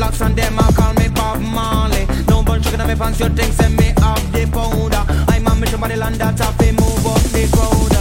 dreadlocks and them I call me Bob Marley. No one sugar on my pants, your drinks, send me off the powder. I'm a mission by the land that's a move up the crowd.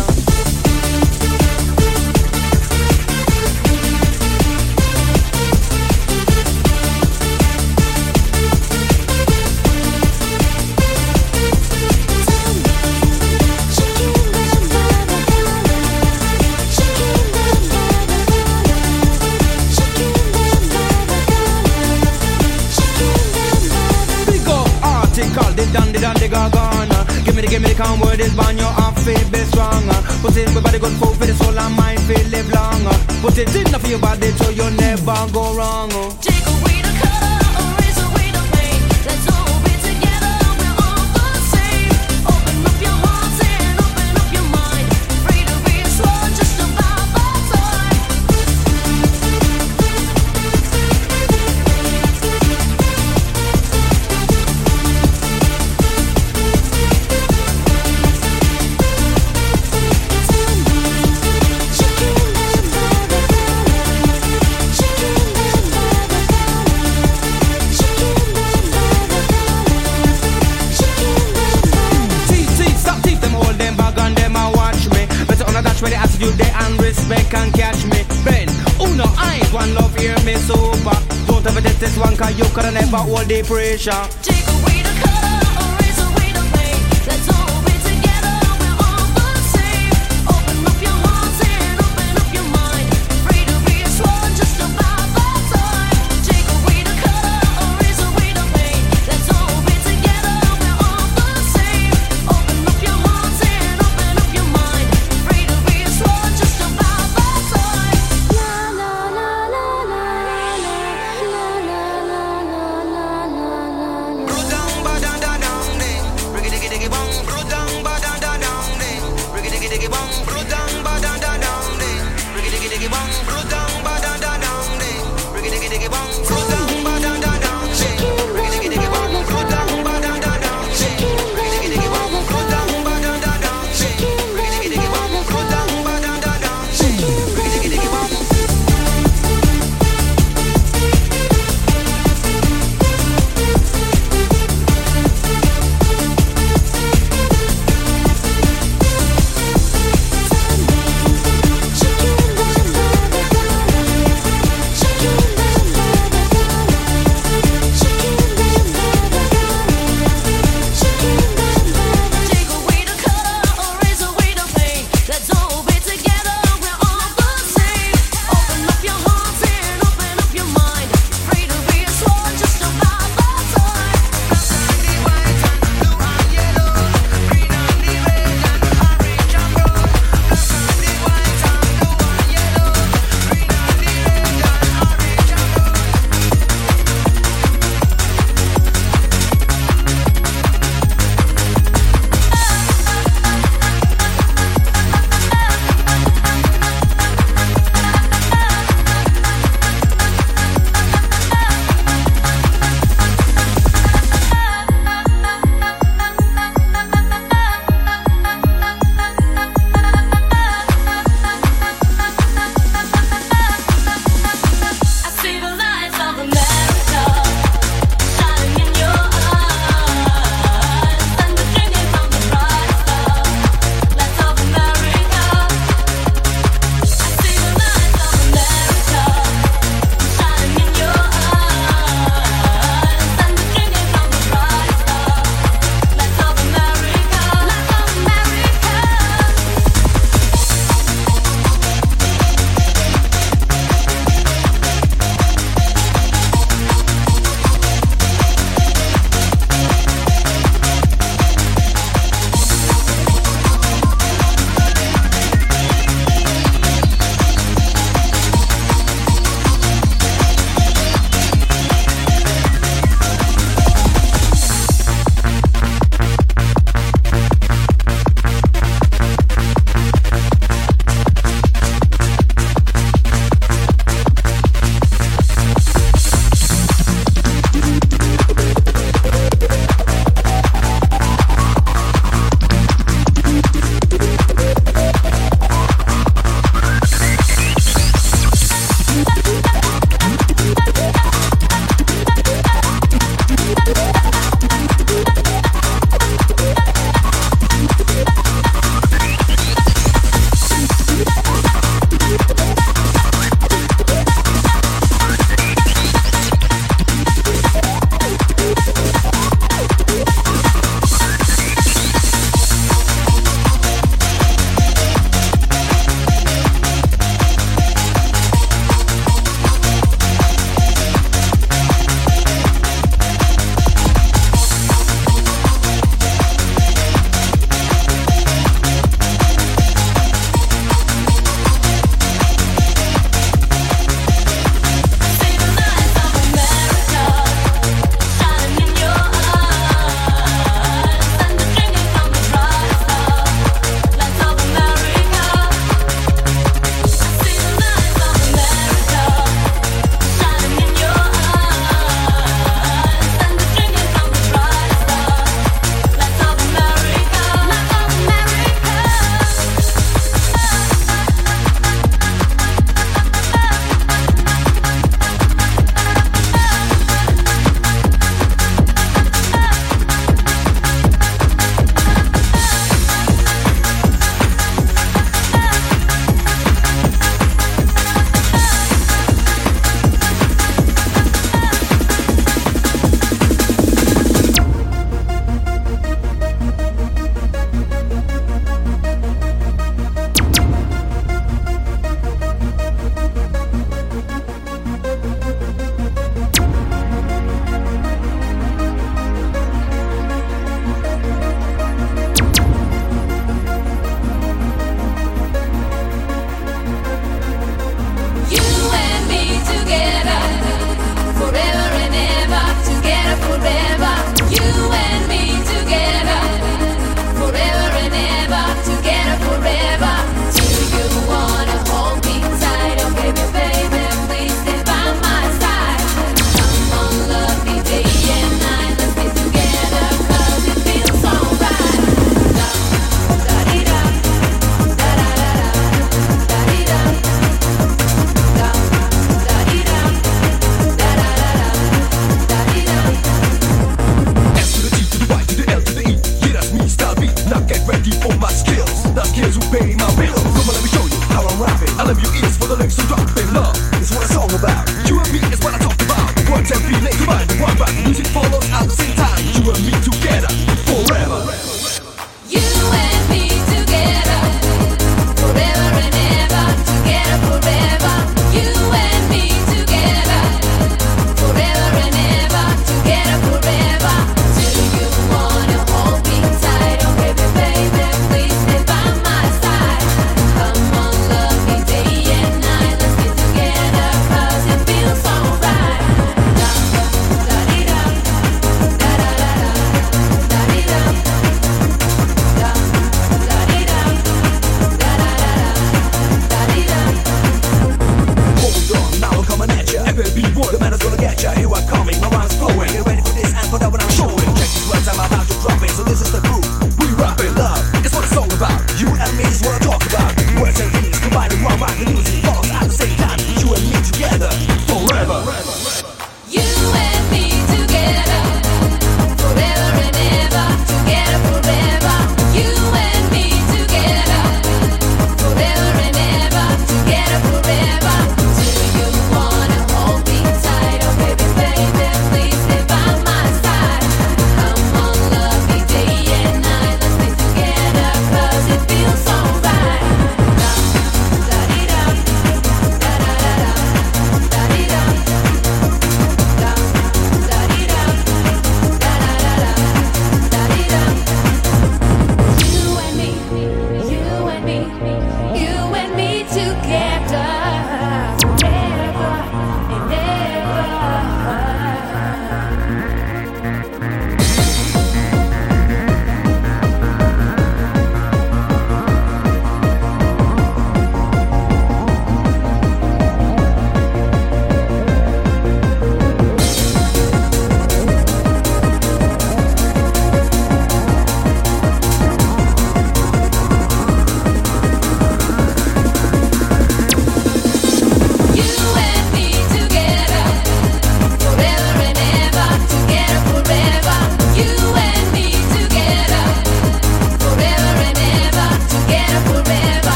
on your heart feel be strong Put in my body good food for the soul and mind feel live long Put it in for your body so you never go wrong oh. Take away Cause I never hold the pressure.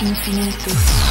infinito.